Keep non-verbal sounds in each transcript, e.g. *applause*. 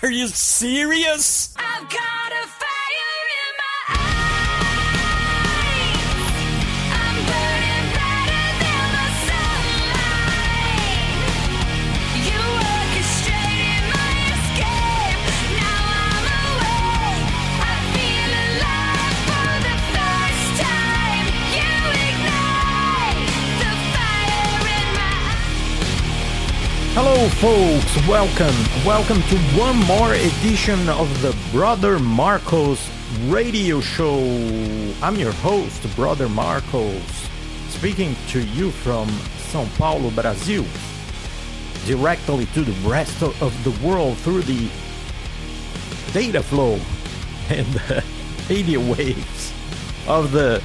Are you serious? I've got Hello, folks. Welcome. Welcome to one more edition of the Brother Marcos radio show. I'm your host, Brother Marcos, speaking to you from São Paulo, Brazil, directly to the rest of of the world through the data flow and the *laughs* radio waves of the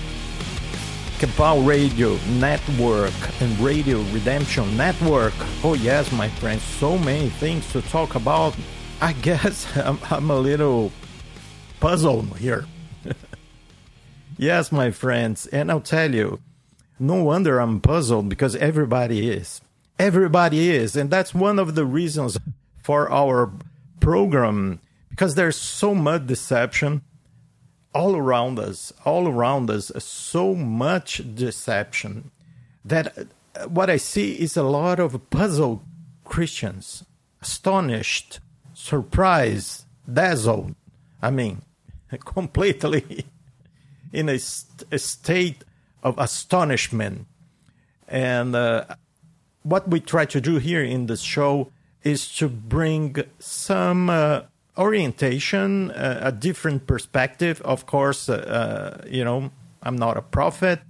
Kapow Radio Network and Radio Redemption Network. Oh, yes, my friends, so many things to talk about. I guess *laughs* I'm, I'm a little puzzled here. *laughs* yes, my friends, and I'll tell you, no wonder I'm puzzled because everybody is. Everybody is. And that's one of the reasons for our program because there's so much deception all around us, all around us, so much deception that uh, what I see is a lot of puzzled Christians, astonished, surprised, dazzled. I mean, *laughs* completely *laughs* in a, st- a state of astonishment. And uh, what we try to do here in this show is to bring some uh, orientation, uh, a different perspective. Of course, uh, uh, you know, I'm not a prophet,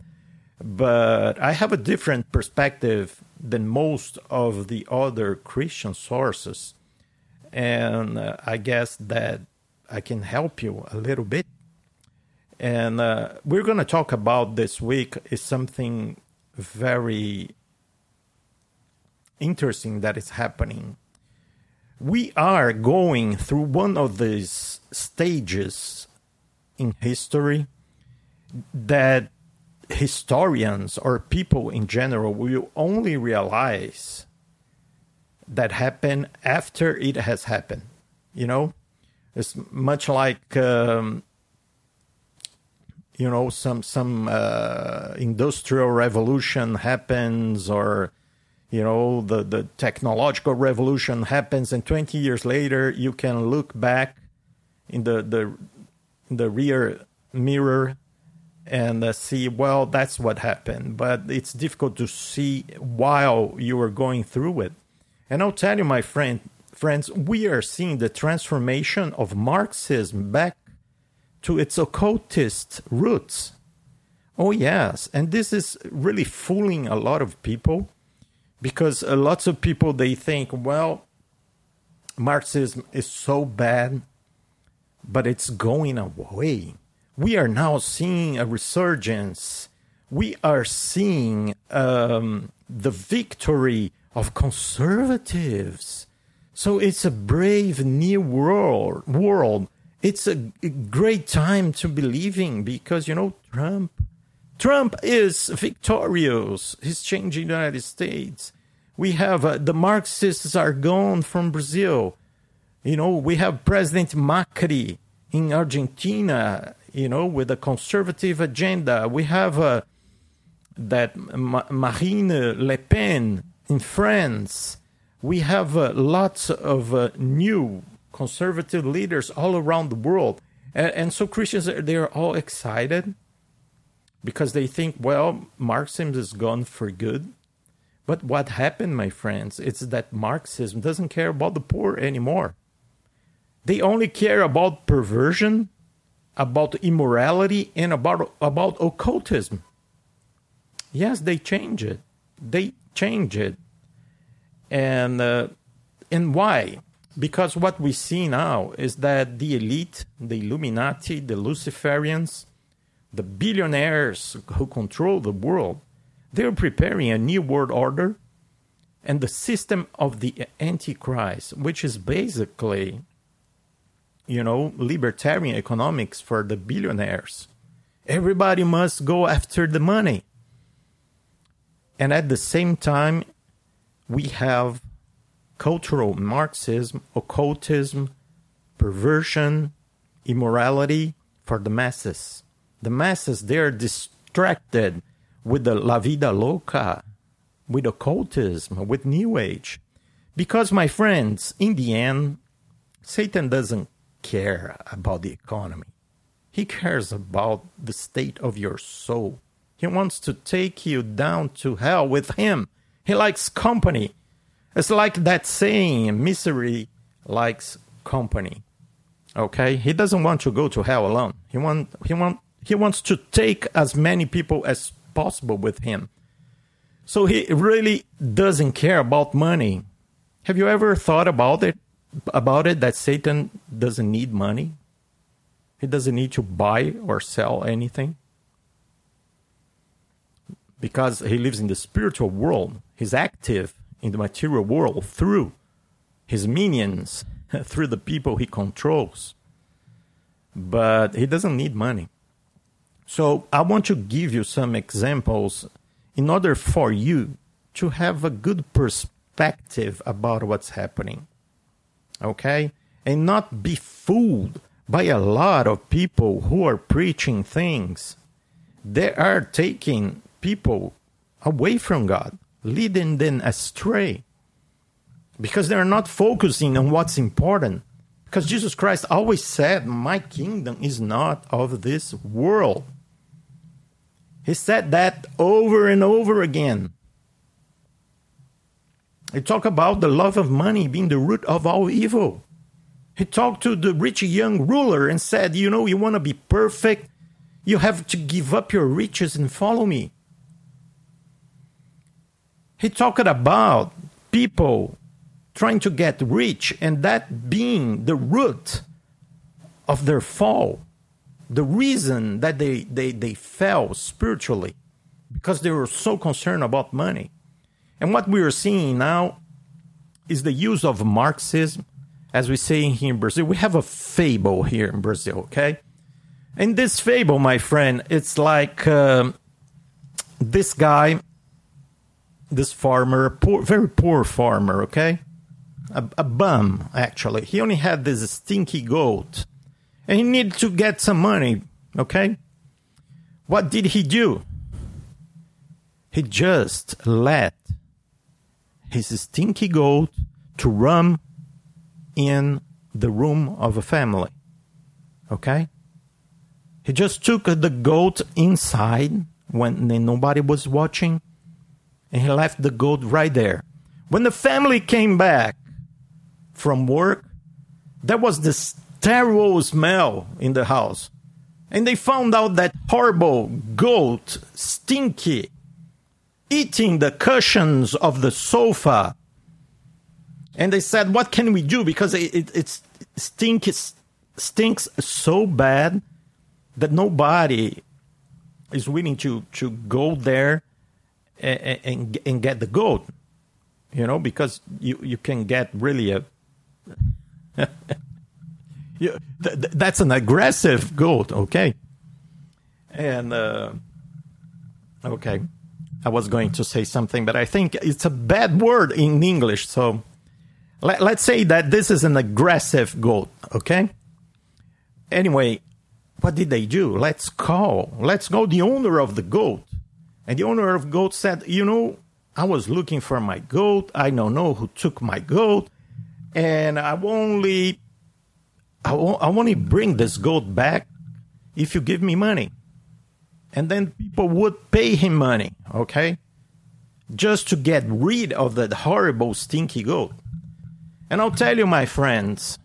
but I have a different perspective than most of the other Christian sources. And uh, I guess that I can help you a little bit. And uh, we're going to talk about this week is something very interesting that is happening. We are going through one of these stages in history that historians or people in general will only realize that happen after it has happened. You know, it's much like um, you know some some uh, industrial revolution happens or you know the the technological revolution happens and 20 years later you can look back in the the the rear mirror and uh, see well that's what happened. But it's difficult to see while you are going through it. And i'll tell you my friend friends we are seeing the transformation of marxism back to its occultist roots. Oh yes. And this is really fooling a lot of people because uh, lots of people they think well marxism is so bad but it's going away. We are now seeing a resurgence. We are seeing um, the victory of conservatives. So it's a brave new world world. It's a, great time to be living because you know trump Trump is victorious. He's changing the United States. We have uh, the Marxists are gone from Brazil. You know, we have President Macri in Argentina, you know, with a conservative agenda. We have uh, that Ma- Marine Le Pen in France. We have uh, lots of uh, new conservative leaders all around the world. And, and so Christians, they're all excited because they think, well, Marxism is gone for good. But what happened, my friends, is that Marxism doesn't care about the poor anymore. They only care about perversion, about immorality, and about, about occultism. Yes, they change it. They change it. And, uh, and why? Because what we see now is that the elite, the Illuminati, the Luciferians, the billionaires who control the world, they're preparing a new world order and the system of the Antichrist, which is basically, you know, libertarian economics for the billionaires. Everybody must go after the money. And at the same time, we have cultural Marxism, occultism, perversion, immorality for the masses. The masses, they're distracted with the La Vida Loca, with occultism, with New Age. Because, my friends, in the end, Satan doesn't care about the economy. He cares about the state of your soul. He wants to take you down to hell with him. He likes company. It's like that saying, misery likes company. Okay? He doesn't want to go to hell alone. He want he want he wants to take as many people as possible with him. So he really doesn't care about money. Have you ever thought about it about it that Satan doesn't need money? He doesn't need to buy or sell anything. Because he lives in the spiritual world. He's active in the material world through his minions, *laughs* through the people he controls. But he doesn't need money. So I want to give you some examples in order for you to have a good perspective about what's happening. Okay? And not be fooled by a lot of people who are preaching things. They are taking people away from God, leading them astray because they're not focusing on what's important. Because Jesus Christ always said, My kingdom is not of this world. He said that over and over again. He talked about the love of money being the root of all evil. He talked to the rich young ruler and said, You know, you want to be perfect, you have to give up your riches and follow me. He talked about people trying to get rich and that being the root of their fall, the reason that they, they, they fell spiritually, because they were so concerned about money. And what we are seeing now is the use of Marxism, as we say here in Brazil. We have a fable here in Brazil, okay? And this fable, my friend, it's like um, this guy, this farmer, poor, very poor farmer, okay? A, a bum, actually. He only had this stinky goat, and he needed to get some money, okay? What did he do? He just let his stinky goat to run in the room of a family. Okay? He just took the goat inside when nobody was watching and he left the goat right there. When the family came back from work, there was this terrible smell in the house. And they found out that horrible goat, stinky, eating the cushions of the sofa. And they said, What can we do? Because it, it, it stinks, stinks so bad that nobody is willing to, to go there and, and, and get the goat. You know, because you, you can get really a. *laughs* you, th- th- that's an aggressive goat, okay? And, uh, okay. I was going to say something, but I think it's a bad word in English. So let, let's say that this is an aggressive goat, okay? Anyway, what did they do? Let's call. Let's go the owner of the goat. And the owner of goat said, You know, I was looking for my goat. I don't know who took my goat. And I only I I only bring this goat back if you give me money. And then people would pay him money, okay? Just to get rid of that horrible stinky goat. And I'll tell you, my friends,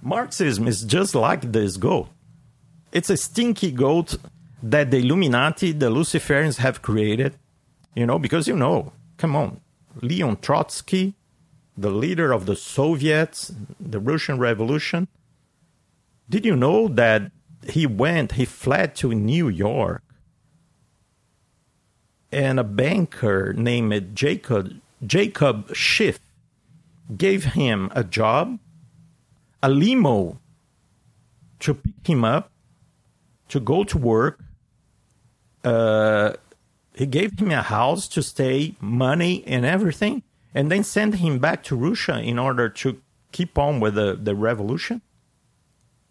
Marxism is just like this goat. It's a stinky goat that the Illuminati, the Luciferians have created, you know, because you know, come on, Leon Trotsky, the leader of the Soviets, the Russian Revolution, did you know that he went, he fled to New York, and a banker named Jacob Jacob Schiff gave him a job, a limo to pick him up, to go to work. Uh, he gave him a house to stay, money, and everything, and then send him back to Russia in order to keep on with the, the revolution?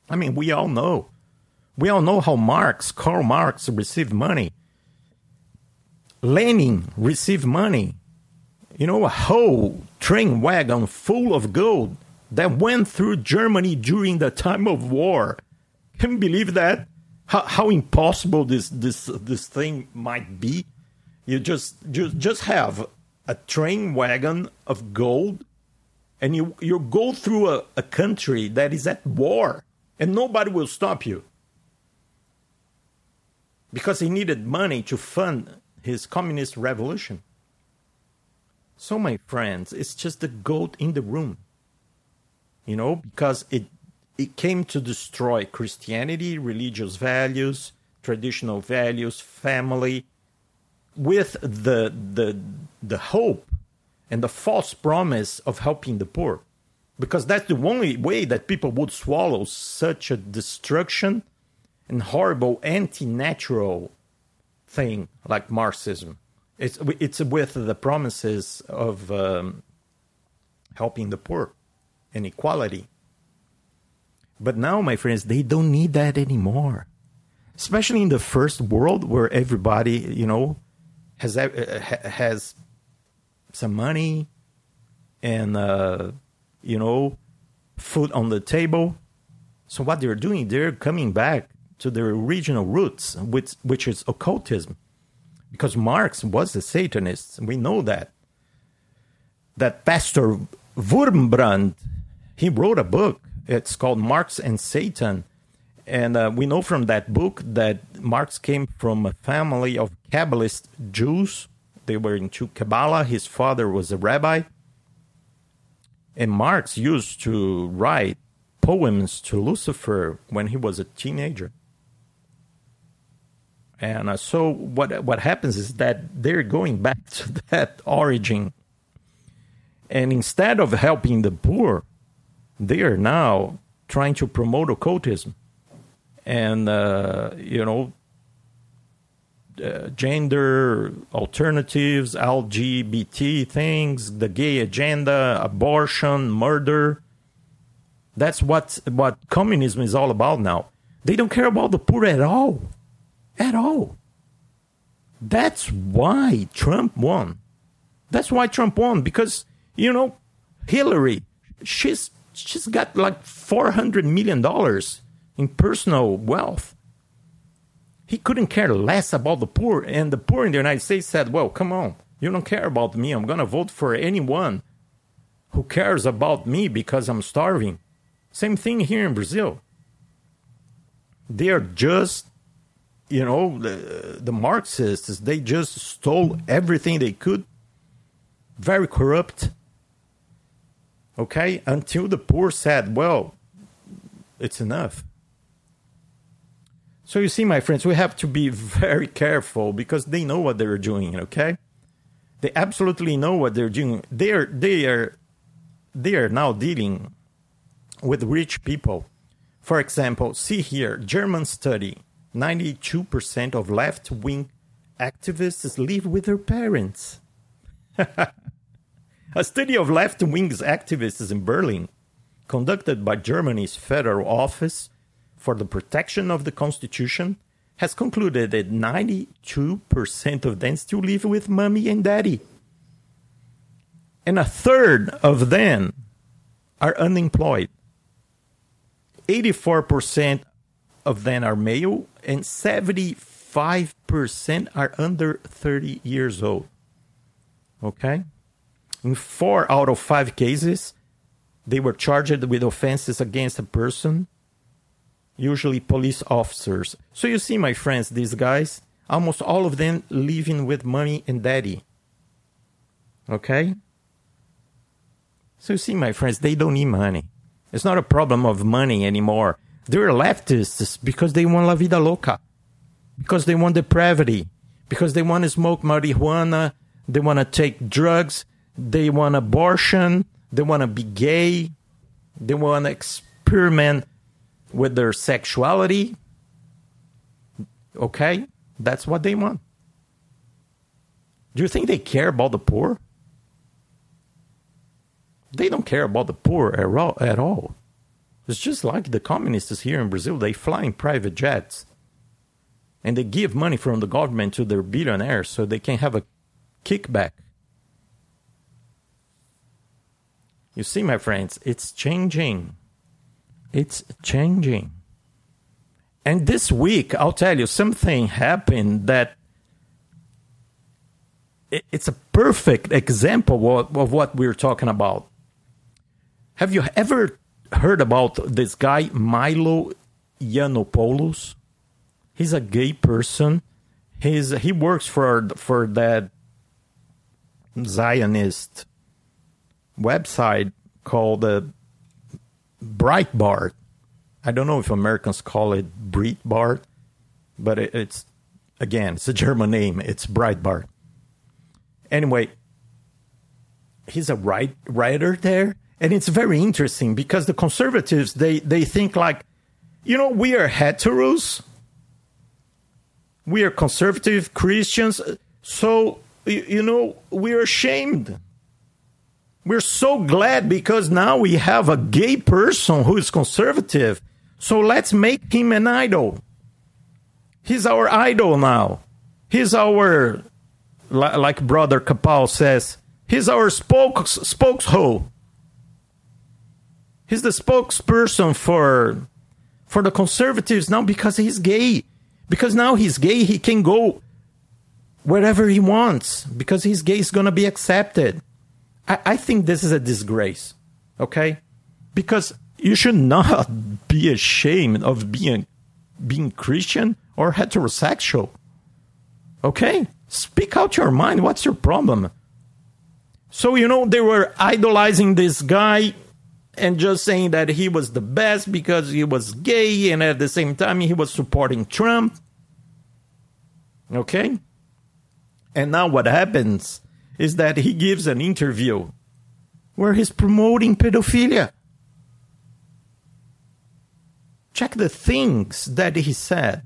I mean, we all know. We all know how Marx, Karl Marx, received money. Lenin received money. You know, a whole train wagon full of gold that went through Germany during the time of war. Can you believe that? How, how impossible this, this, this thing might be? You just, just, just have a train wagon of gold and you, you go through a, a country that is at war and nobody will stop you because he needed money to fund his communist revolution. So, my friends, it's just the goat in the room, you know, because it it came to destroy Christianity, religious values, traditional values, family, with the the the hope and the false promise of helping the poor. Because that's the only way that people would swallow such a destruction and horrible anti-natural thing like marxism. It's it's with the promises of um, helping the poor and equality. But now my friends they don't need that anymore. Especially in the first world where everybody you know has uh, ha- has some money and uh, you know food on the table. So what they're doing, they're coming back to their original roots, which which is occultism, because Marx was a Satanist. We know that. That Pastor Wurmbrand, he wrote a book. It's called Marx and Satan, and uh, we know from that book that Marx came from a family of Kabbalist Jews. They were into Kabbalah. His father was a rabbi. And Marx used to write poems to Lucifer when he was a teenager. And uh, so what what happens is that they're going back *laughs* to that origin. And instead of helping the poor, they are now trying to promote occultism and uh, you know uh, gender alternatives, LGBT things, the gay agenda, abortion, murder. That's what what communism is all about now. They don't care about the poor at all, at all. That's why Trump won. That's why Trump won because you know Hillary, she's she's got like four hundred million dollars in personal wealth. He couldn't care less about the poor, and the poor in the United States said, Well, come on, you don't care about me. I'm going to vote for anyone who cares about me because I'm starving. Same thing here in Brazil. They are just, you know, the, the Marxists, they just stole everything they could. Very corrupt. Okay? Until the poor said, Well, it's enough. So you see, my friends, we have to be *laughs* very careful because they know what they're doing. Okay, they absolutely know what they're doing. They are they are they are now dealing with rich people. For example, see here, German study: ninety-two percent of left-wing activists live with their parents. *laughs* A study of left-wing activists in Berlin, conducted by Germany's Federal Office for the Protection of the Constitution, has concluded that 92% of them still live with mommy and daddy. And a third of them are unemployed. 84% of them are male, and 75% are under 30 years old. Okay? In four out of five cases, they were charged with offenses against a person, usually police officers. So you see, my friends, these guys, almost all of them living with mommy and daddy. Okay? So you see, my friends, they don't need money. It's not a problem of money anymore. They're leftists because they want la vida loca, because they want depravity, because they want to smoke marijuana, they want to take drugs, they want abortion, they want to be gay, they want to experiment with their sexuality. Okay? That's what they want. Do you think they care about the poor? They don't care about the poor at all. It's just like the communists here in Brazil. They fly in private jets, and they give money from the government to their billionaires so they can have a kickback. You see, my friends, it's changing. It's changing. And this week, I'll tell you, something happened that it's a perfect example of, what we're talking about. Have you ever heard about this guy, Milo Yiannopoulos? He's a gay person. He's, he works for, for that Zionist website called uh, Breitbart. I don't know if Americans call it Breitbart, but it, it's again, it's a German name. It's Breitbart. Anyway, he's a write, writer there, and it's very interesting because the conservatives they they think like, you know, we are heteros, we are conservative Christians, so you, you know we are ashamed. We're so glad because now we have a gay person who is conservative. So let's make him an idol. He's our idol now. He's our, like Brother Kapow says, he's our spokes spokeshole. He's the spokesperson for for the conservatives now because he's gay. Because now he's gay, he can go wherever he wants. Because he's gay, he's gonna be accepted. I, I think this is a disgrace. Okay? Because you should not *laughs* be ashamed of being being Christian or heterosexual. Okay? Speak out your mind. What's your problem? So, you know, they were idolizing this guy and just saying that he was the best because he was gay and at the same time he was supporting Trump. Okay? And now what happens is that he gives an interview where he's promoting pedophilia. Check the things that he said.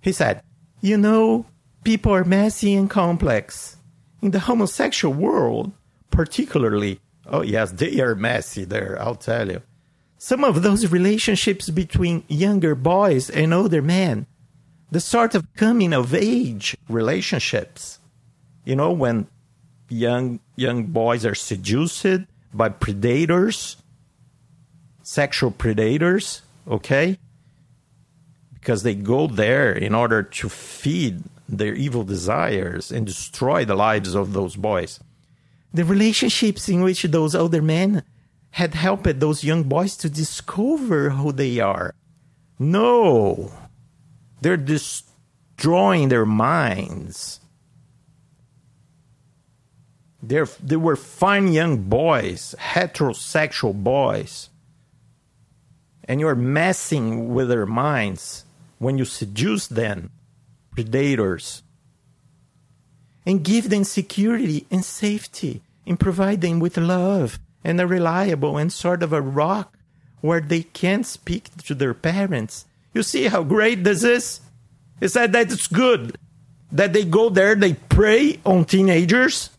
He said, You know, people are messy and complex. In the homosexual world, particularly, oh, yes, they are messy there, I'll tell you. Some of those relationships between younger boys and older men, the sort of coming of age relationships, you know, when young young boys are seduced by predators, sexual predators, okay? Because they go there in order to feed their evil desires and destroy the lives of those boys. The relationships in which those older men had helped those young boys to discover who they are. No, they're destroying their minds. They're, they were fine young boys, heterosexual boys. And you're messing with their minds when you seduce them, predators. And give them security and safety and provide them with love and a reliable and sort of a rock where they can't speak to their parents. You see how great this is? Is that that it's good that they go there, they prey on teenagers,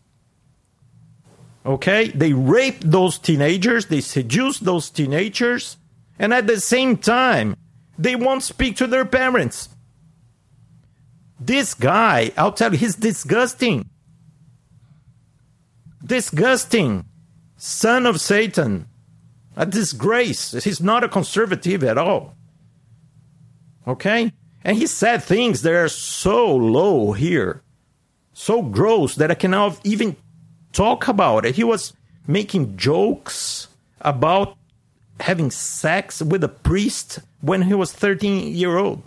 Okay? They rape those teenagers, they seduce those teenagers, and at the same time, they won't speak to their parents. This guy, I'll tell you, he's disgusting. Disgusting. Son of Satan. A disgrace. He's not a conservative at all. Okay? And he said things that are so low here, so gross that I cannot even talk about it. He was making jokes about having sex with a priest when he was 13 year old.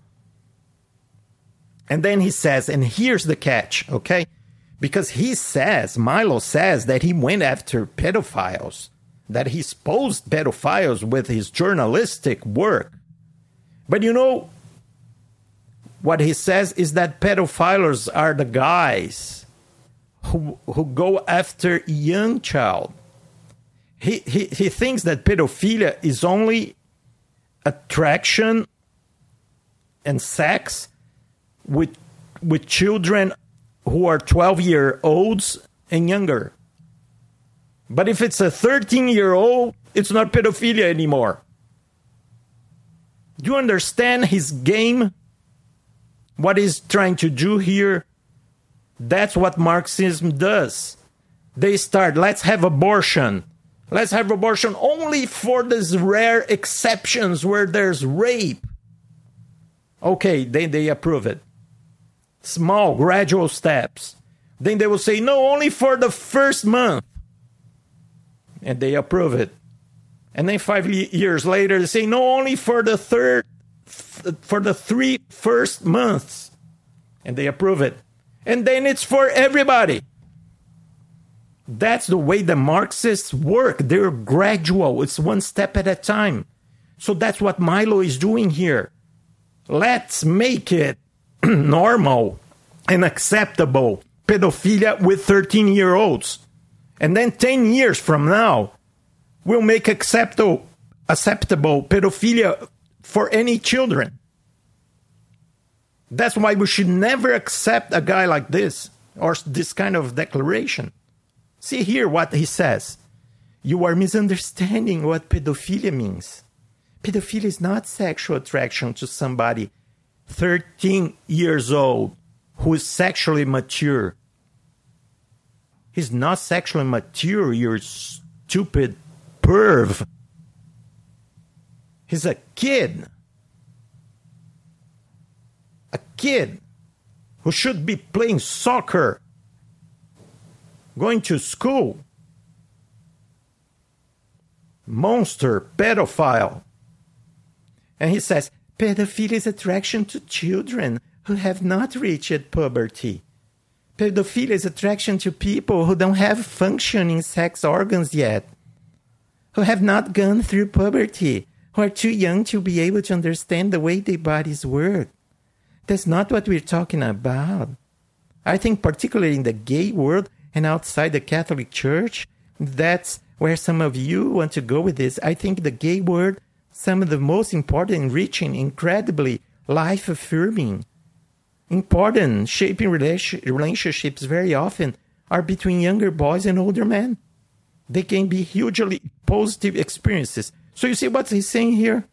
And then he says, and here's the catch, okay? Because he says, Milo says that he went after pedophiles, that he exposed pedophiles with his journalistic work. But you know, what he says is that pedophiles are the guys who, who go after young child. He, he, he thinks that pedophilia is only attraction and sex with with children who are 12 year olds and younger But if it's a 13 year old, it's not pedophilia anymore. Do you understand his game? What he's trying to do here? That's what Marxism does. They start, let's have abortion. Let's have abortion only for these rare exceptions where there's rape. Okay, then they approve it. Small, gradual steps. Then they will say, no, only for the first month. And they approve it. And then five years later, they say, no, only for the third, for the three first months. And they approve it. And then it's for everybody. That's the way the Marxists work. They're gradual, it's one step at a time. So that's what Milo is doing here. Let's make it *clears throat* normal and acceptable pedophilia with 13 year olds. And then 10 years from now, we'll make acceptable, acceptable pedophilia for any children. That's why we should never accept a guy like this or this kind of declaration. See here what he says. You are misunderstanding what pedophilia means. Pedophilia is not sexual attraction to somebody 13 years old who is sexually mature. He's not sexually mature, you stupid perv. He's a kid. A kid who should be playing soccer, going to school. Monster, pedophile. And he says, pedophilia is attraction to children who have not reached puberty. Pedophilia is attraction to people who don't have functioning sex organs yet, who have not gone through puberty, who are too young to be able to understand the way their bodies work. That's not what we're talking about. I think, particularly in the gay world and outside the Catholic Church, that's where some of you want to go with this. I think the gay world, some of the most important, enriching, incredibly life affirming, important, shaping relation- relationships very often are between younger boys and older men. They can be hugely positive experiences. So you see what he's saying here?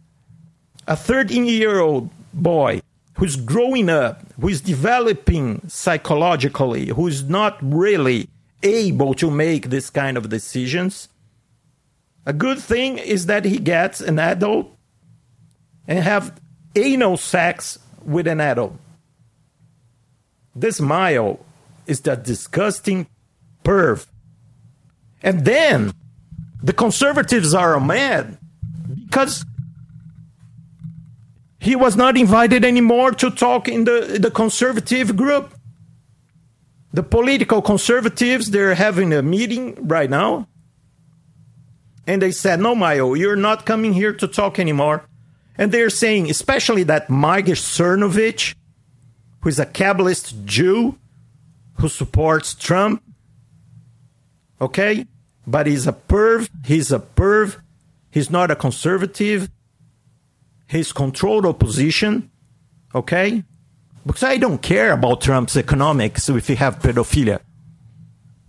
A 13 year old boy who's growing up, who is developing psychologically, who is not really able to make this kind of decisions. A good thing is that he gets an adult and have anal sex with an adult. This Milo is that disgusting perv. And then the conservatives are mad because he was not invited anymore to talk in the, the conservative group. The political conservatives, they're having a meeting right now. And they said, No, Milo, you're not coming here to talk anymore. And they're saying, especially that Margaret Cernovich, who is a Kabbalist Jew who supports Trump. Okay? But he's a perv. He's a perv. He's not a conservative. He's controlled opposition. Okay? Because I don't care about Trump's economics if you have pedophilia.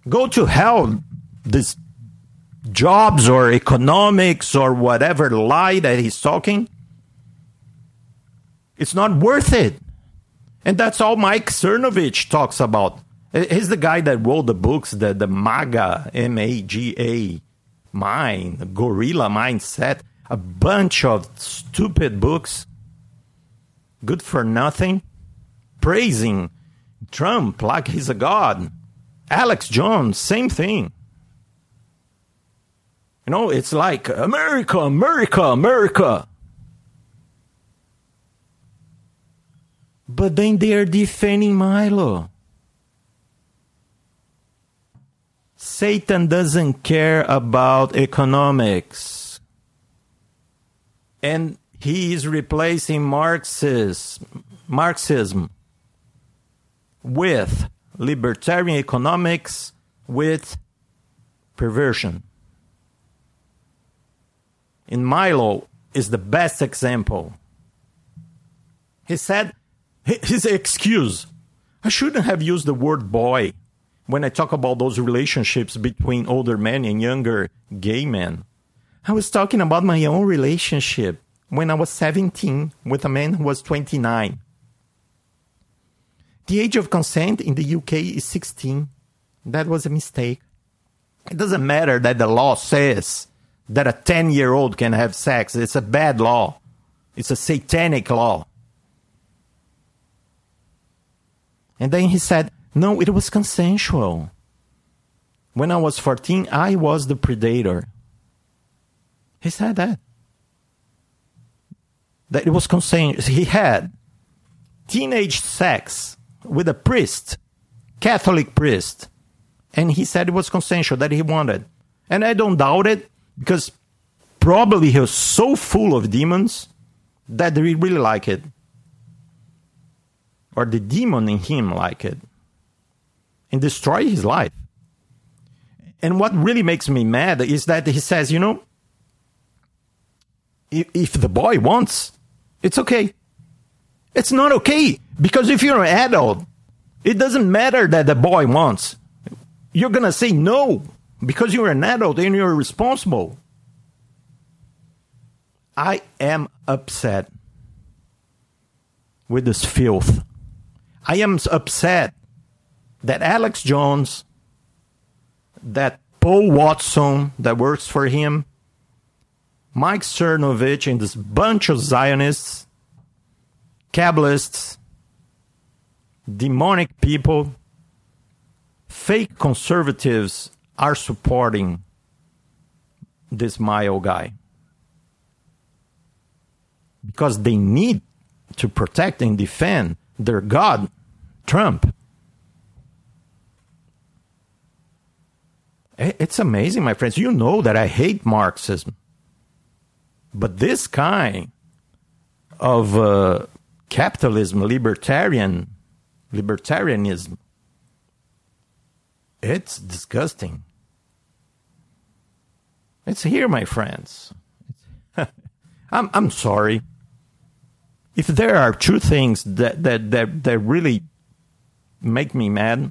Go to hell, this jobs or economics or whatever lie that he's talking. It's not worth it. And that's all Mike Cernovich talks about. He's the guy that wrote the books, the, the MAGA, M A G A, Mind, Gorilla Mindset, a bunch of stupid books, good for nothing, praising Trump like he's a god. Alex Jones, same thing. You know, it's like America, America, America. But then they are defending Milo. Satan doesn't care about economics. And he is replacing Marxism, Marxism with libertarian economics with perversion. In Milo is the best example. He said his excuse. I shouldn't have used the word boy. when I talk about those relationships between older men and younger gay men. I was talking about my own relationship when I was 17 with a man who was 29. The age of consent in the UK is 16. That was a mistake. It doesn't matter that the law says that a 10 year old can have sex. It's a bad law. It's a satanic law. And then he said, no, it was consensual. When I was 14, I was the predator. He said that. That it was consensual. He had teenage sex with a priest, Catholic priest. And he said it was consensual that he wanted. And I don't doubt it because probably he was so full of demons that he really liked it. Or the demon in him liked it. And destroyed his life. And what really makes me mad is that he says, you know, if, the boy wants, it's okay. It's not okay because if you're an adult, it doesn't matter that the boy wants. You're going to say no because you're an adult and you're responsible. I am upset with this filth. I am upset that Alex Jones, that Paul Watson that works for him, Mike Cernovich, and this bunch of Zionists, Kabbalists, demonic people, fake conservatives are supporting this Milo guy because they need to protect and defend their God, Trump. It's amazing, my friends. You know that I hate Marxism. But this kind of uh, capitalism, libertarian, libertarianism, it's disgusting. It's here, my friends. *laughs* I'm I'm sorry. If there are two things that that that, that really make me mad,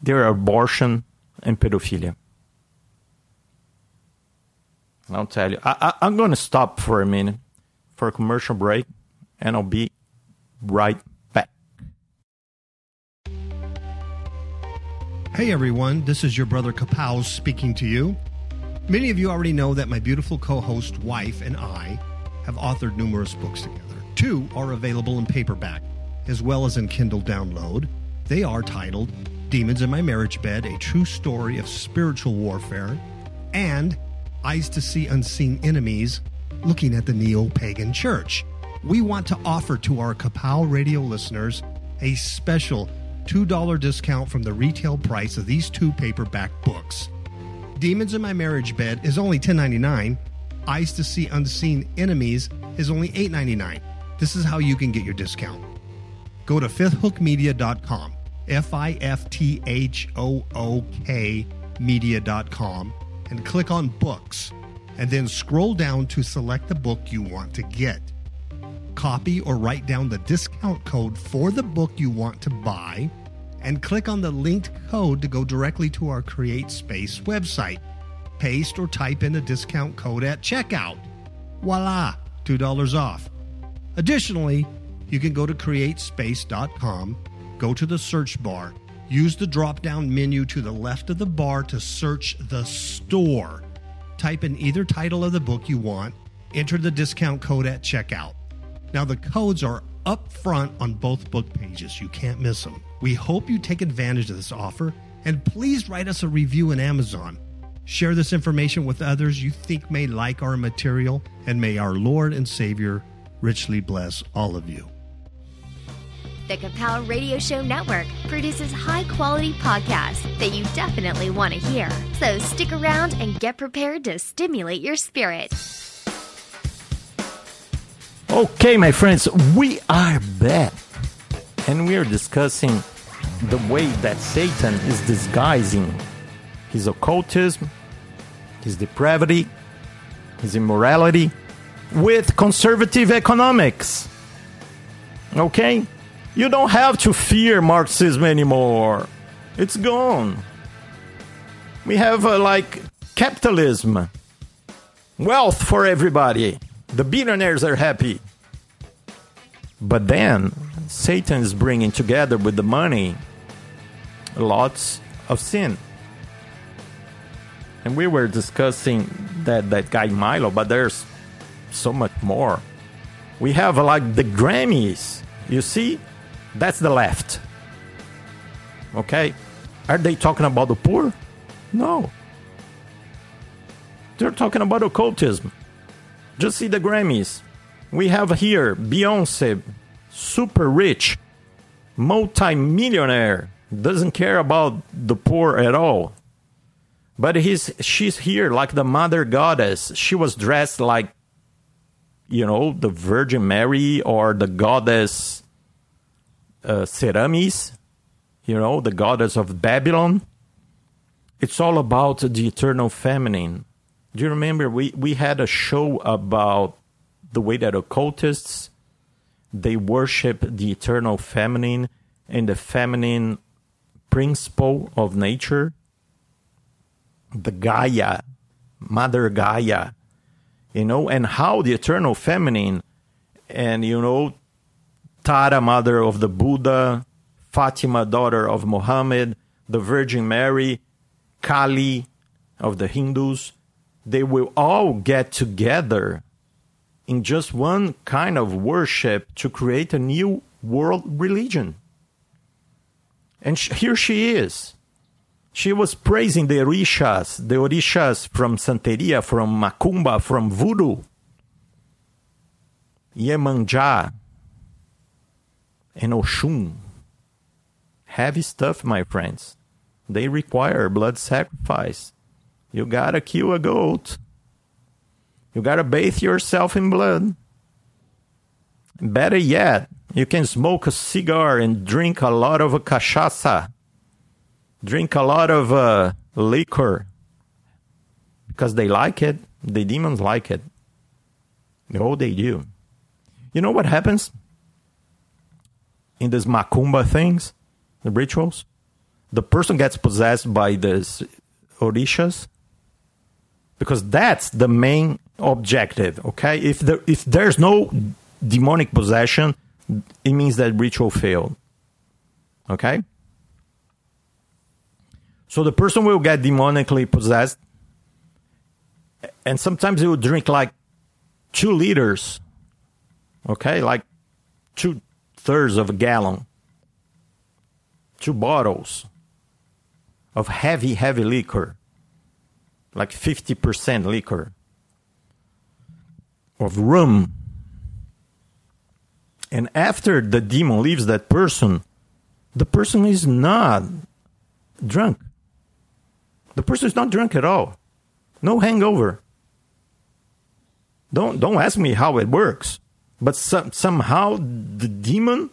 they're abortion and pedophilia. I'll tell you. I, I, I'm going to stop for a minute for a commercial break, and I'll be right back. Hey everyone, this is your brother Kapow speaking to you. Many of you already know that my beautiful co host, wife, and I have authored numerous books together. Two are available in paperback as well as in Kindle download. They are titled Demons in My Marriage Bed A True Story of Spiritual Warfare and Eyes to See Unseen Enemies Looking at the Neo Pagan Church. We want to offer to our Kapow radio listeners a special $2 discount from the retail price of these two paperback books. Demons in My Marriage Bed is only $10.99. Eyes to See Unseen Enemies is only $8.99. This is how you can get your discount. Go to fifthhookmedia.com, F I F T H O O K media.com, and click on books, and then scroll down to select the book you want to get. Copy or write down the discount code for the book you want to buy, and click on the linked code to go directly to our Create Space website. Paste or type in a discount code at checkout. Voila, $2 off. Additionally, you can go to createspace.com, go to the search bar, use the drop down menu to the left of the bar to search the store. Type in either title of the book you want, enter the discount code at checkout. Now, the codes are up front on both book pages. You can't miss them. We hope you take advantage of this offer and please write us a review in Amazon. Share this information with others you think may like our material, and may our Lord and Savior richly bless all of you. The Kapow Radio Show Network produces high quality podcasts that you definitely want to hear. So stick around and get prepared to stimulate your spirit. Okay, my friends, we are back. And we are discussing the way that Satan is disguising his occultism, his depravity, his immorality with conservative economics. Okay? You don't have to fear Marxism anymore. It's gone. We have uh, like capitalism, wealth for everybody. The billionaires are happy. But then Satan is bringing together with the money lots of sin. And we were discussing that, that guy Milo, but there's so much more. We have like the Grammys. You see, that's the left. Okay? Are they talking about the poor? No. They're talking about occultism. Just see the Grammys. We have here Beyonce, super rich, multi-millionaire, doesn't care about the poor at all. But he's she's here like the mother goddess. She was dressed like you know, the Virgin Mary or the goddess uh, Semiramis, you know, the goddess of Babylon. It's all about the eternal feminine. Do you remember we, we had a show about the way that occultists they worship the eternal feminine and the feminine principle of nature, the Gaia, Mother Gaia, you know, and how the eternal feminine and, you know, Tara, mother of the Buddha, Fatima, daughter of Muhammad, the Virgin Mary, Kali of the Hindus, they will all get together in just one kind of worship to create a new world religion. And here she is. She was praising the Orishas, the Orishas from Santeria, from Macumba, from Voodoo, Iemanjá, and Oshun. Heavy stuff, my friends. They require blood sacrifice. You gotta kill a goat. You gotta bathe yourself in blood. Better yet, you can smoke a cigar and drink a lot of cachaça. Drink a lot of uh, liquor. Because they like it. The demons like it. Oh, they do. You know what happens in these macumba things, the rituals? The person gets possessed by these orishas because that's the main objective. Okay, if there if there's no demonic possession, it means that ritual failed. Okay, so the person will get demonically possessed, and sometimes he will drink like two liters. Okay, like two thirds of a gallon, two bottles of heavy, heavy liquor like 50% liquor of rum. And after the demon leaves that person, the person is not drunk. The person is not drunk at all. No hangover. Don't don't ask me how it works. But some, somehow the demon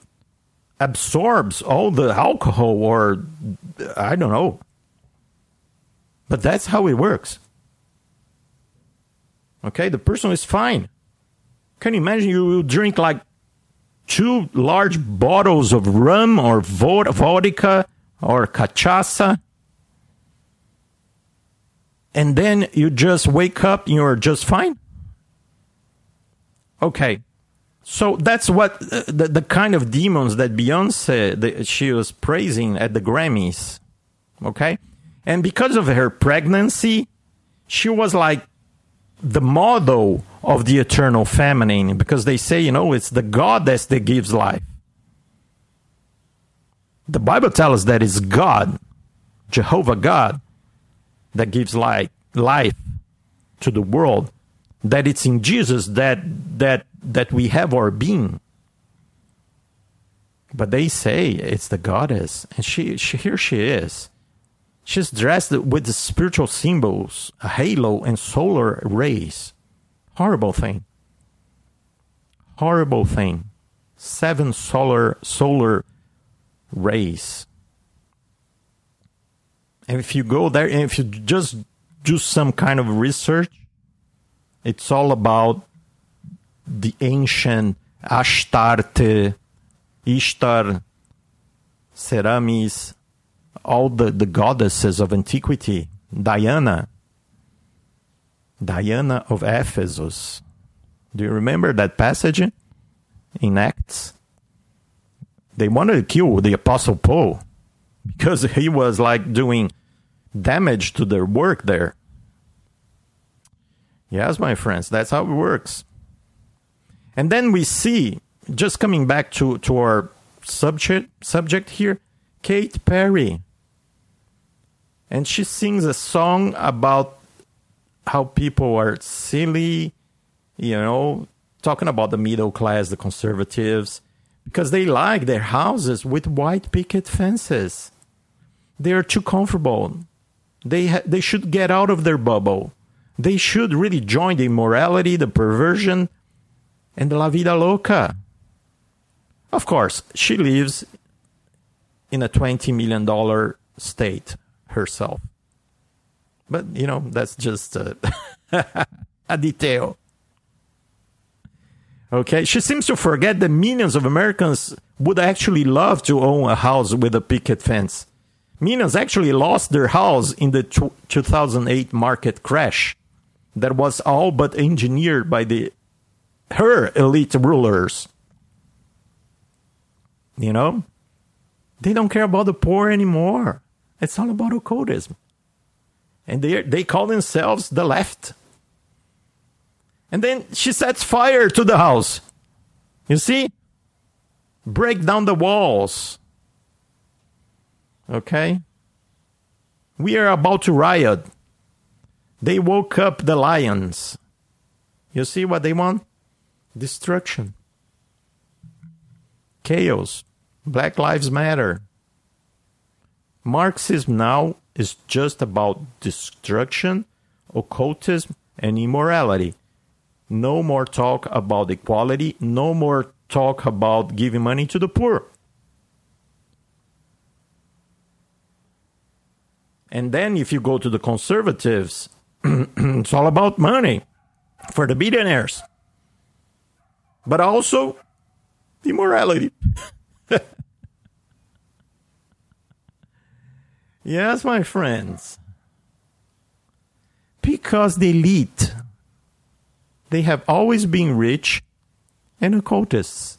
absorbs all the alcohol or I don't know. But that's how it works. Okay, the person is fine. Can you imagine you will drink like two large bottles of rum or vodka or cachaça? And then you just wake up and you're just fine? Okay. So that's what uh, the, the kind of demons that Beyonce the, she was praising at the Grammys. Okay? And because of her pregnancy, she was like the model of the eternal feminine because they say, you know, it's the goddess that gives life. The Bible tells us that it's God, Jehovah God, that gives life, life to the world. That it's in Jesus that that that we have our being. But they say it's the goddess, and she, she here she is. She's dressed with the spiritual symbols, a halo, and solar rays. Horrible thing. Horrible thing. Seven solar solar rays. And if you go there, and if you just do some kind of research, it's all about the ancient Astarte, Ishtar, Semiramis, all the, the goddesses of antiquity, Diana, Diana of Ephesus. Do you remember that passage in Acts? They wanted to kill the Apostle Paul because he was like doing damage to their work there. Yes, my friends, that's how it works. And then we see, just coming back to, to our subject subject here, Katy Perry. And she sings a song about how people are silly, you know, talking about the middle class, the conservatives, because they like their houses with white picket fences. They are too comfortable. They ha- they should get out of their bubble. They should really join the immorality, the perversion, and the la vida loca. Of course, she lives in a twenty million dollar state herself. But you know, that's just a, *laughs* a detail. Okay, she seems to forget that millions of Americans would actually love to own a house with a picket fence. Millions actually lost their house in the tw 2008 market crash that was all but engineered by the her elite rulers. You know? They don't care about the poor anymore. It's all about occultism. And they they call themselves the left. And then she sets fire to the house. You see? Break down the walls. Okay? We are about to riot. They woke up the lions. You see what they want? Destruction. Chaos. Black Lives Matter. Marxism now is just about destruction, occultism, and immorality. No more talk about equality, no more talk about giving money to the poor. And then if you go to the conservatives, *clears throat* it's all about money for the billionaires. But also immorality. *laughs* yes, my friends. Because the elite, they have always been rich and occultists.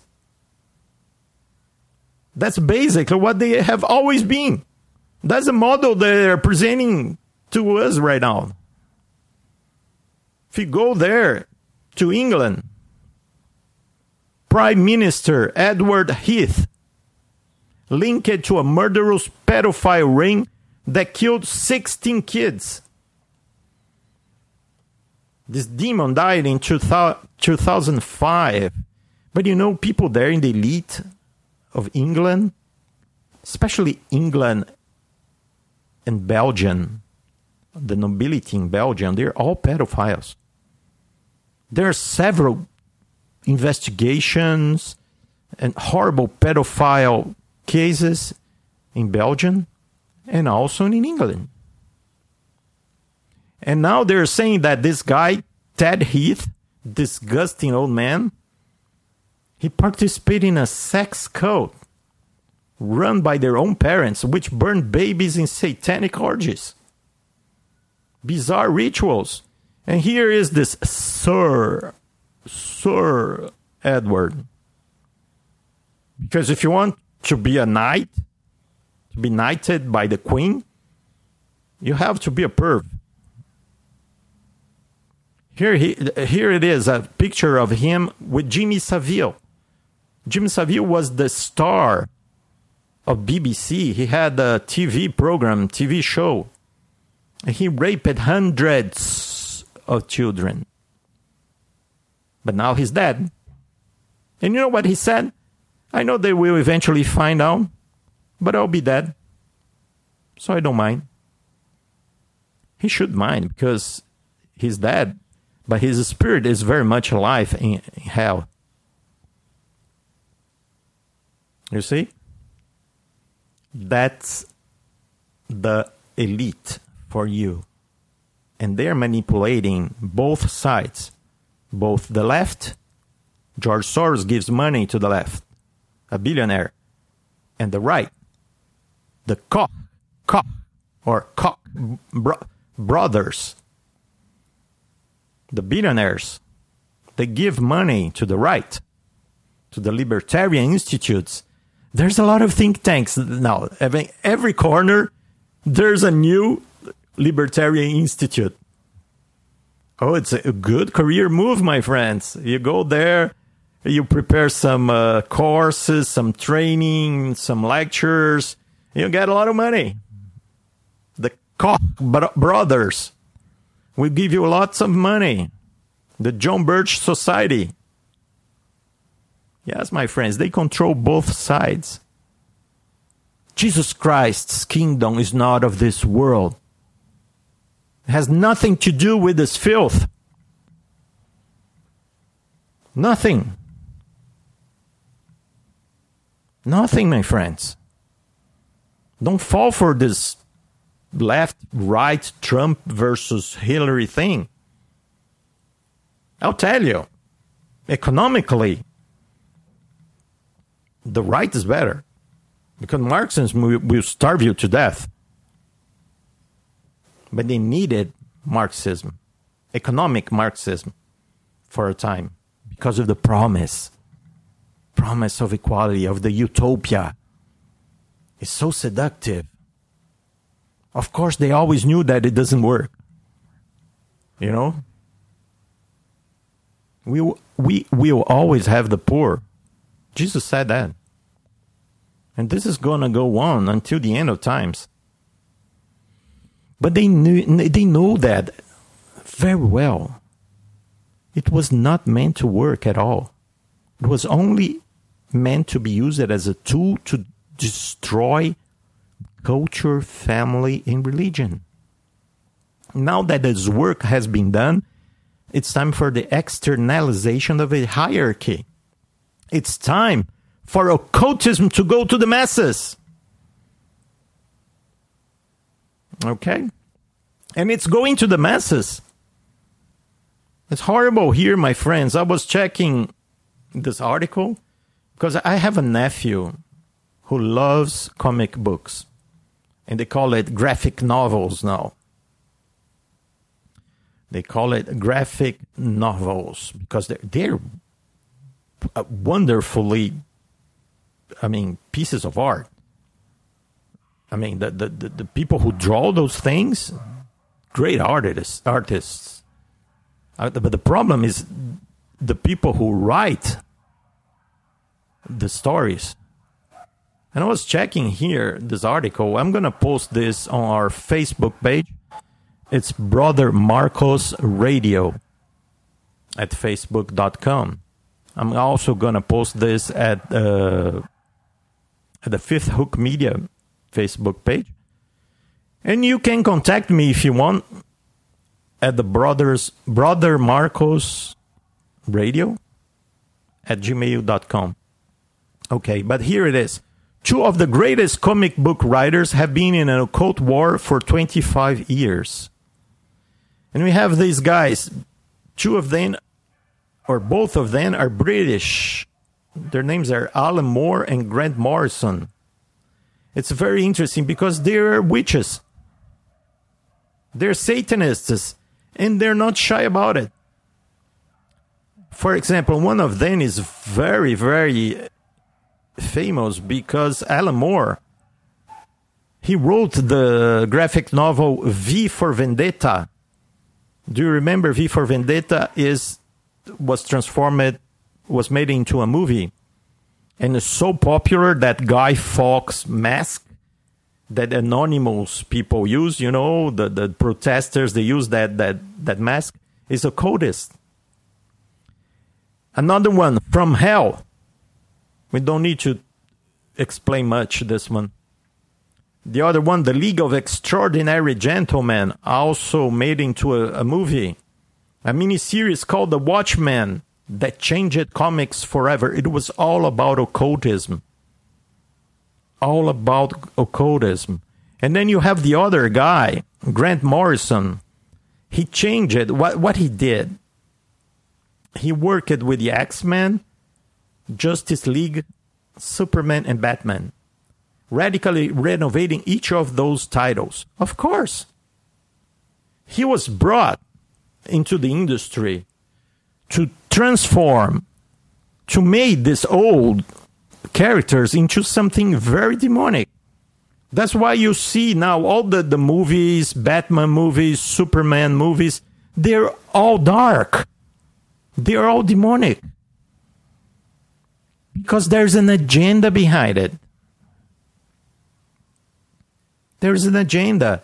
That's basically what they have always been. That's the model they're presenting to us right now. If you go there to England, Prime Minister Edward Heath linked to a murderous pedophile ring that killed 16 kids. This demon died in 2000, 2005. But you know, people there in the elite of England, especially England and Belgium, the nobility in Belgium, they're all pedophiles. There are several investigations and horrible pedophile cases in Belgium and also in England. And now they're saying that this guy, Ted Heath, disgusting old man, he participated in a sex cult run by their own parents, which burned babies in satanic orgies. Bizarre rituals. And here is this Sir, Sir Edward. Because if you want to be a knight, to be knighted by the queen, you have to be a perv. Here, he, here it is a picture of him with Jimmy Savile. Jimmy Savile was the star of BBC. He had a TV program, TV show. He raped hundreds of children. But now he's dead. And you know what he said? I know they will eventually find out, but I'll be dead. So I don't mind. He should mind because he's dead, but his spirit is very much alive in, hell. You see? That's the elite for you. And they're manipulating both sides, both the left. George Soros gives money to the left, a billionaire, and the right, the Koch Koch or Koch bro- brothers, the billionaires, they give money to the right, to the libertarian institutes. There's a lot of think tanks now. Every, every corner, there's a new libertarian institute. Oh, it's a good career move, my friends. You go there, you prepare some uh, courses, some training, some lectures. You get a lot of money. The Koch brothers will give you lots of money. The John Birch Society. Yes, my friends, they control both sides. Jesus Christ's kingdom is not of this world. It has nothing to do with this filth. Nothing. Nothing, my friends. Don't fall for this left, right, Trump versus Hillary thing. I'll tell you, economically, the right is better because Marxism will, will starve you to death. But they needed Marxism, economic Marxism, for a time because of the promise promise of equality, of the utopia. It's so seductive. Of course, they always knew that it doesn't work. You know? We, we will always have the poor. Jesus said that. And this is to go on until the end of times. But they knew, they know that very well. It was not meant to work at all. It was only meant to be used as a tool to destroy culture, family, and religion. Now that this work has been done, it's time for the externalization of a hierarchy. It's time for occultism to go to the masses. Okay? And it's going to the masses. It's horrible here, my friends. I was checking this article because I have a nephew who loves comic books, and they call it graphic novels now. They call it graphic novels because they're, they're uh, wonderfully, I mean, pieces of art. I mean, the, the, the, the people who draw those things, great artists. artists. Uh, but the problem is the people who write the stories. And I was checking here this article. I'm going to post this on our Facebook page. It's Brother Marcos Radio at facebook.com. I'm also going to post this at, uh, at the Fifth Hook Media Facebook page. And you can contact me if you want at the brothers brother Marcos radio at gmail.com. Okay, but here it is. Two of the greatest comic book writers have been in an occult war for 25 years. And we have these guys. Two of them, or both of them, are British. Their names are Alan Moore and Grant Morrison. It's very interesting because they're witches. They're Satanists, and they're not shy about it. For example, one of them is very, very famous because Alan Moore he wrote the graphic novel V for Vendetta. Do you remember V for Vendetta is was transformed was made into a movie and is so popular that Guy Fawkes mask that anonymous people use, you know, the, the protesters they use that that that mask is a codist. Another one from hell. We don't need to explain much this one. The other one, The League of Extraordinary Gentlemen, also made into a, a movie. A miniseries called The Watchmen that changed comics forever. It was all about occultism. All about occultism. And then you have the other guy, Grant Morrison. He changed. What, what he did, he worked with the X Men, Justice League, Superman, and Batman. radically renovating each of those titles. Of course. He was brought into the industry to transform, to make these old characters into something very demonic. That's why you see now all the, the movies, Batman movies, Superman movies, they're all dark. They're all demonic. Because there's an agenda behind it. There's an agenda.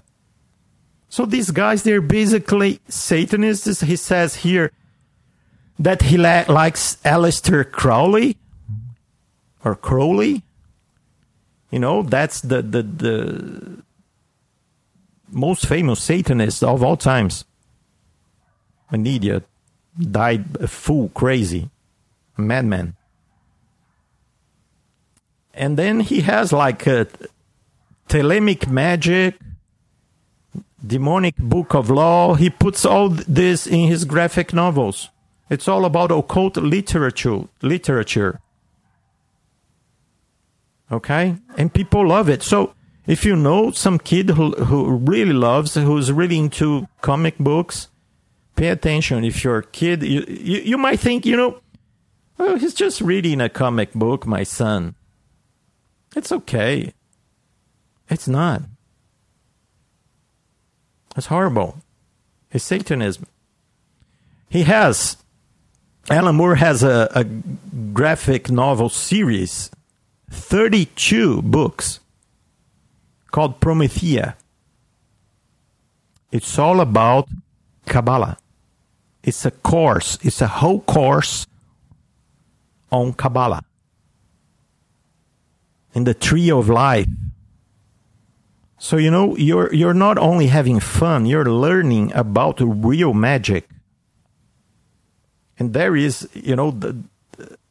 So these guys, they're basically Satanists. He says here that he la- likes Aleister Crowley or Crowley. You know, that's the, the, the most famous Satanist of all times. An idiot. Died a fool, crazy. A madman. And then he has like a Thelemic magic, demonic book of law. He puts all this in his graphic novels. It's all about occult literature. Literature. Okay, and people love it. So if you know some kid who who really loves, who's really into comic books, pay attention. If your kid, you you, you might think, you know, oh, he's just reading a comic book, my son. It's okay. It's not. It's horrible. It's Satanism. He has, Alan Moore has a, a graphic novel series, 32 books, called Promethea. It's all about Kabbalah. It's a course, it's a whole course on Kabbalah. In the tree of life. So you know you're you're not only having fun, you're learning about real magic. And there is, you know, the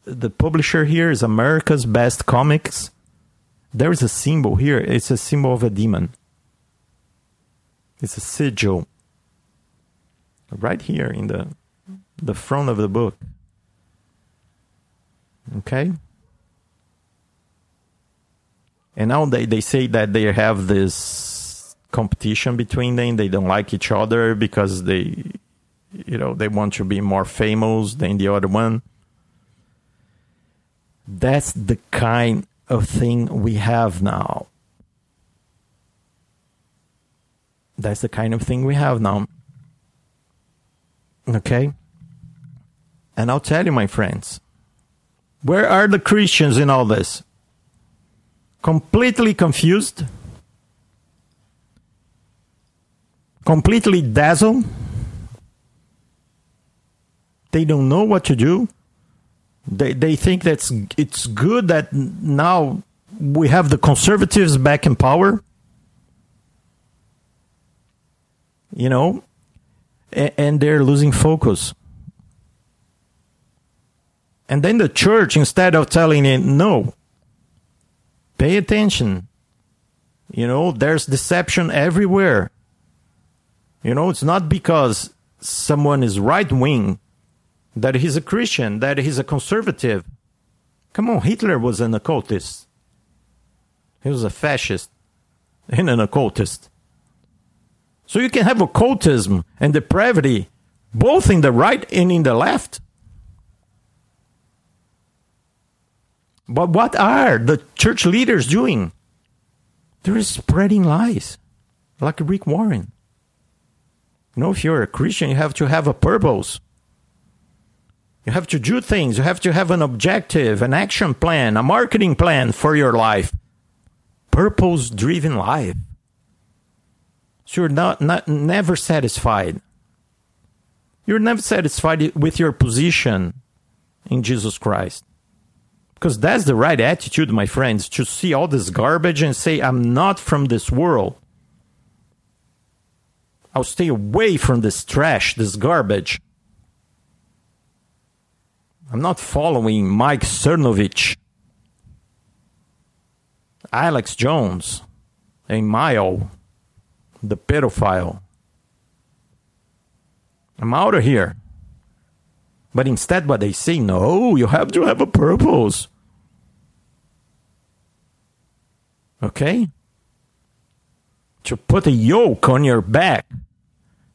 the publisher here is America's Best Comics. There is a symbol here. It's a symbol of a demon. It's a sigil. Right here in the the front of the book. Okay? And now they, they say that they have this competition between them. They don't like each other because they, you know, they want to be more famous than the other one. That's the kind of thing we have now. That's the kind of thing we have now. Okay? And I'll tell you, my friends, where are the Christians in all this? completely confused, completely dazzled. They don't know what to do. They they think that's it's good that now we have the conservatives back in power. You know, a- and they're losing focus. And then the church, instead of telling it, no, pay attention. You know, there's deception everywhere. You know, it's not because someone is right wing that he's a Christian, that he's a conservative. Come on, Hitler was an occultist. He was a fascist and an occultist. So you can have occultism and depravity both in the right and in the left. But what are the church leaders doing? They're spreading lies, like Rick Warren. You know, if you're a Christian, you have to have a purpose. You have to do things. You have to have an objective, an action plan, a marketing plan for your life. Purpose driven life. So you're not, not never satisfied. You're never satisfied with your position in Jesus Christ. Because that's the right attitude, my friends, to see all this garbage and say, I'm not from this world. I'll stay away from this trash, this garbage. I'm not following Mike Cernovich, Alex Jones, and Milo, the pedophile. I'm out of here. But instead, what they say, no, you have to have a purpose. Okay? To put a yoke on your back.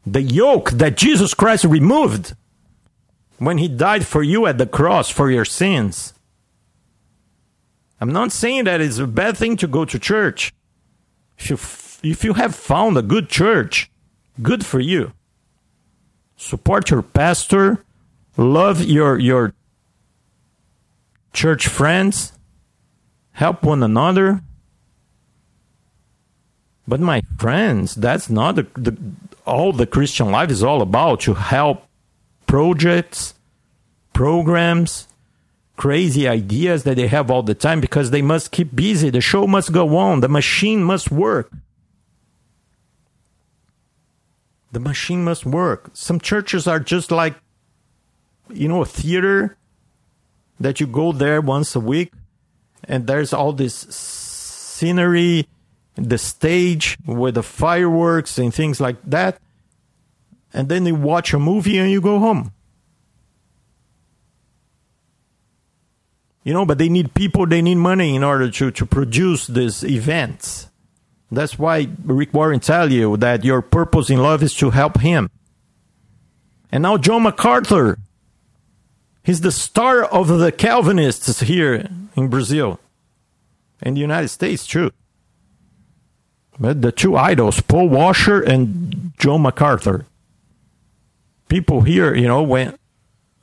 The yoke that Jesus Christ removed when he died for you at the cross for your sins. I'm not saying that it's a bad thing to go to church. If you, f- if you have found a good church, good for you. Support your pastor, love your your church friends, help one another. But my friends, that's not the, the all the Christian life is all about to help projects, programs, crazy ideas that they have all the time because they must keep busy. The show must go on. The machine must work. The machine must work. Some churches are just like, you know, a theater that you go there once a week and there's all this scenery, the stage with the fireworks and things like that. And then you watch a movie and you go home. You know, but they need people, they need money in order to, to produce these events. That's why Rick Warren tell you that your purpose in love is to help him. And now John MacArthur, he's the star of the Calvinists here in Brazil. In the United States, too. But the two idols, Paul Washer and John MacArthur. People here, you know, when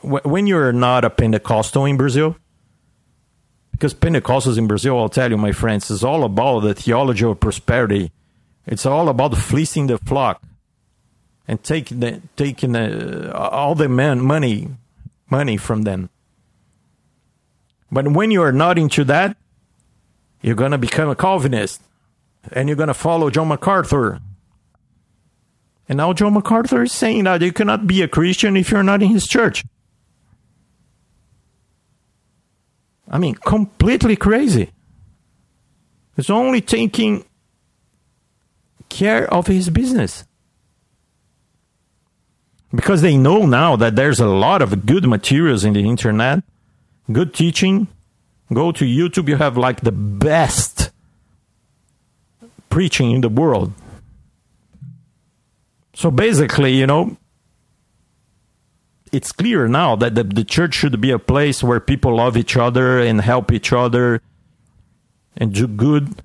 when you're not a Pentecostal in Brazil, because Pentecostals in Brazil, I'll tell you, my friends, is all about the theology of prosperity. It's all about fleecing the flock and taking the, taking the, uh, all the man, money money from them. But when you are not into that, you're gonna become a Calvinist, and you're gonna follow John MacArthur. And now John MacArthur is saying that you cannot be a Christian if you're not in his church. I mean, completely crazy. He's only taking care of his business. Because they know now that there's a lot of good materials in the internet, good teaching. Go to YouTube, you have like the best preaching in the world. So basically, you know, it's clear now that the, the church should be a place where people love each other and help each other and do good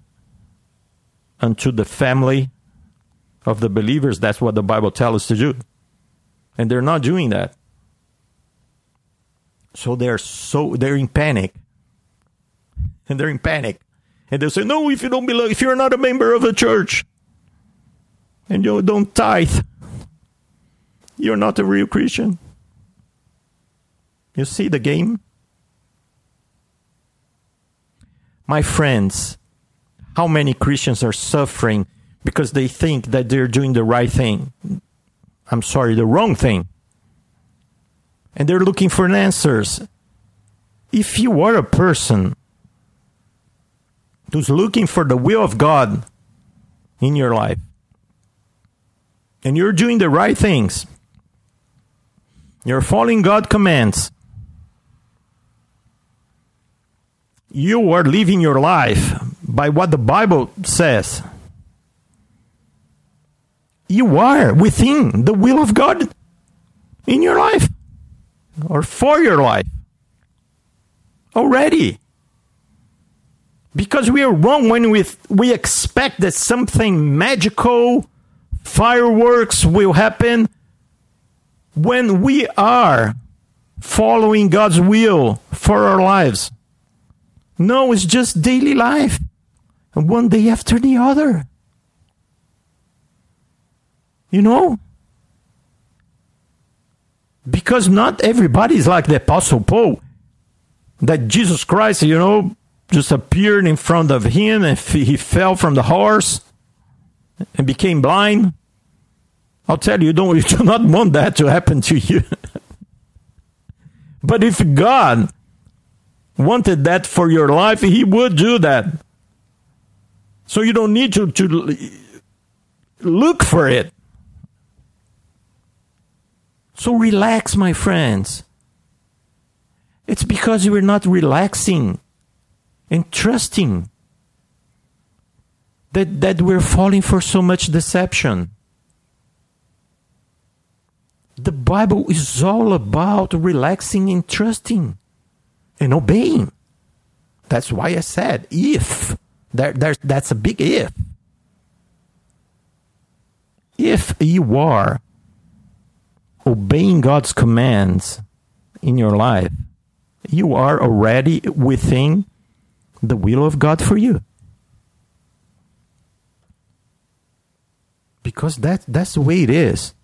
unto the family of the believers. That's what the Bible tells us to do. And they're not doing that. So they're so they're in panic. And they're in panic. And they say, No, if you don't belong if you're not a member of a church and you don't tithe, you're not a real Christian. You see the game? My friends, how many Christians are suffering because they think that they're doing the right thing? I'm sorry, the wrong thing. And they're looking for answers. If you are a person who's looking for the will of God in your life, and you're doing the right things, you're following God's commands, you are living your life by what the Bible says. You are within the will of God in your life or for your life already. Because we are wrong when we, we expect that something magical, fireworks will happen when we are following God's will for our lives. No, it's just daily life. And one day after the other. You know? Because not everybody is like the Apostle Paul. That Jesus Christ, you know, just appeared in front of him and he fell from the horse and became blind. I'll tell you, don't, *laughs* you do not want that to happen to you. *laughs* but if God wanted that for your life, He would do that. So you don't need to, to look for it. So relax, my friends. It's because you are not relaxing and trusting that, that we're falling for so much deception. The Bible is all about relaxing and trusting and obeying. That's why I said if. There, there's, that's a big if. If you are obeying God's commands in your life, you are already within the will of God for you. Because that, that's the way it is.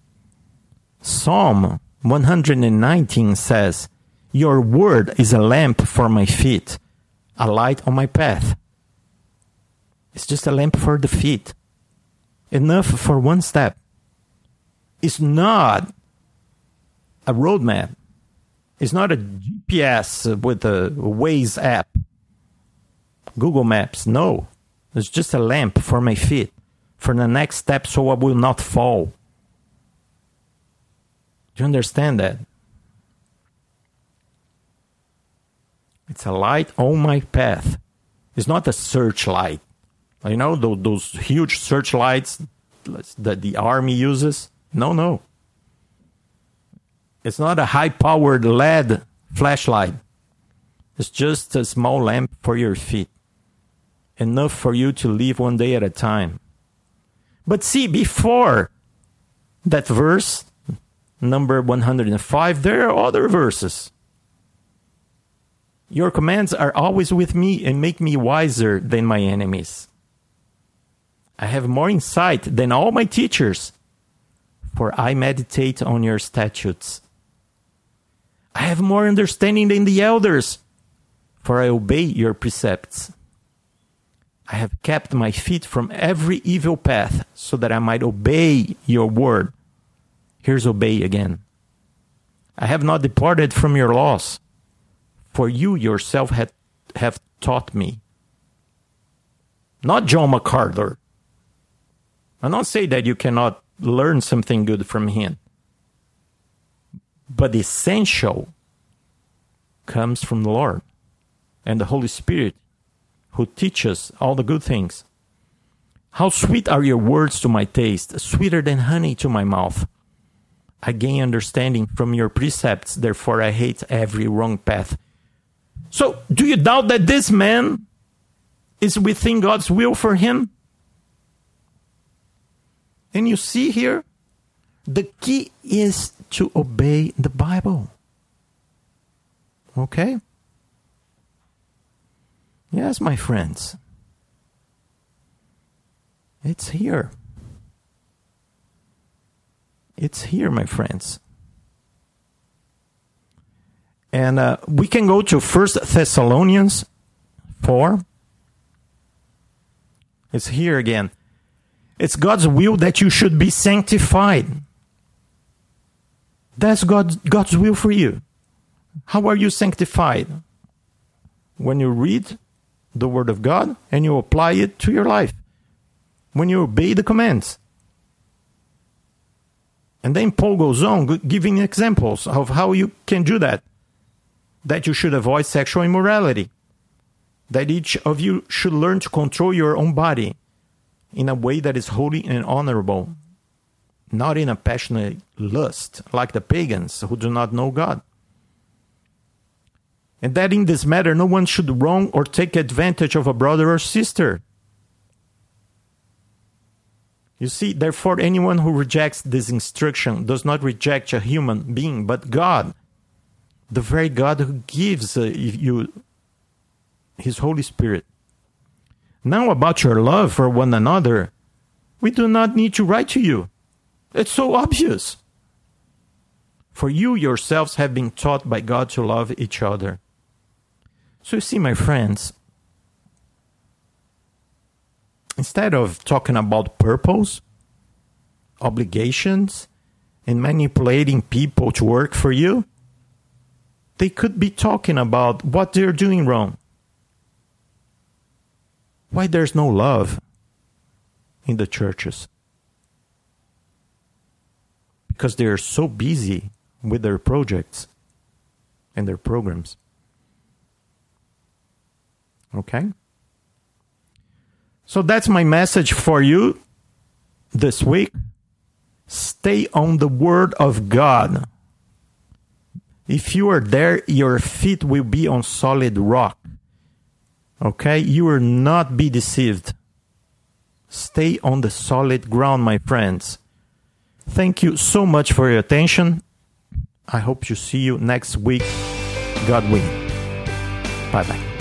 Psalm 119 says, Your word is a lamp for my feet, a light on my path. It's just a lamp for the feet, enough for one step. It's not a roadmap. It's not a GPS with a Waze app, Google Maps. No, it's just a lamp for my feet, for the next step so I will not fall. Do you understand that? It's a light on my path. It's not a searchlight. You know, those, huge searchlights that the army uses? No, no. It's not a high powered LED flashlight. It's just a small lamp for your feet. Enough for you to live one day at a time. But see, before that verse, number 105, there are other verses. Your commands are always with me and make me wiser than my enemies. I have more insight than all my teachers, for I meditate on your statutes. I have more understanding than the elders, for I obey your precepts. I have kept my feet from every evil path, so that I might obey your word. Here's obey again. I have not departed from your laws, for you yourself had, have taught me. Not John MacArthur. I don't say that you cannot learn something good from him. But the essential comes from the Lord and the Holy Spirit who teaches all the good things. How sweet are your words to my taste, sweeter than honey to my mouth. I gain understanding from your precepts, therefore I hate every wrong path. So, do you doubt that this man is within God's will for him? And you see here, the key is to obey the Bible. Okay? Yes, my friends. It's here. It's here, my friends. And uh, we can go to First Thessalonians 4. It's here again. It's God's will that you should be sanctified. That's God's, God's will for you. How are you sanctified? When you read the Word of God and you apply it to your life. When you obey the commands. And then Paul goes on giving examples of how you can do that. That you should avoid sexual immorality. That each of you should learn to control your own body in a way that is holy and honorable, not in a passionate lust like the pagans who do not know God. And that in this matter no one should wrong or take advantage of a brother or sister. You see, therefore, anyone who rejects this instruction does not reject a human being, but God, the very God who gives uh, you His Holy Spirit. Now, about your love for one another, we do not need to write to you. It's so obvious. For you yourselves have been taught by God to love each other. So, you see, my friends, instead of talking about purpose, obligations, and manipulating people to work for you, they could be talking about what they're doing wrong. Why there's no love in the churches? Because they are so busy with their projects and their programs. Okay? So that's my message for you this week. Stay on the word of God. If you are there, your feet will be on solid rock. Okay? You will not be deceived. Stay on the solid ground, my friends. Thank you so much for your attention. I hope to see you next week. God willing. Bye bye.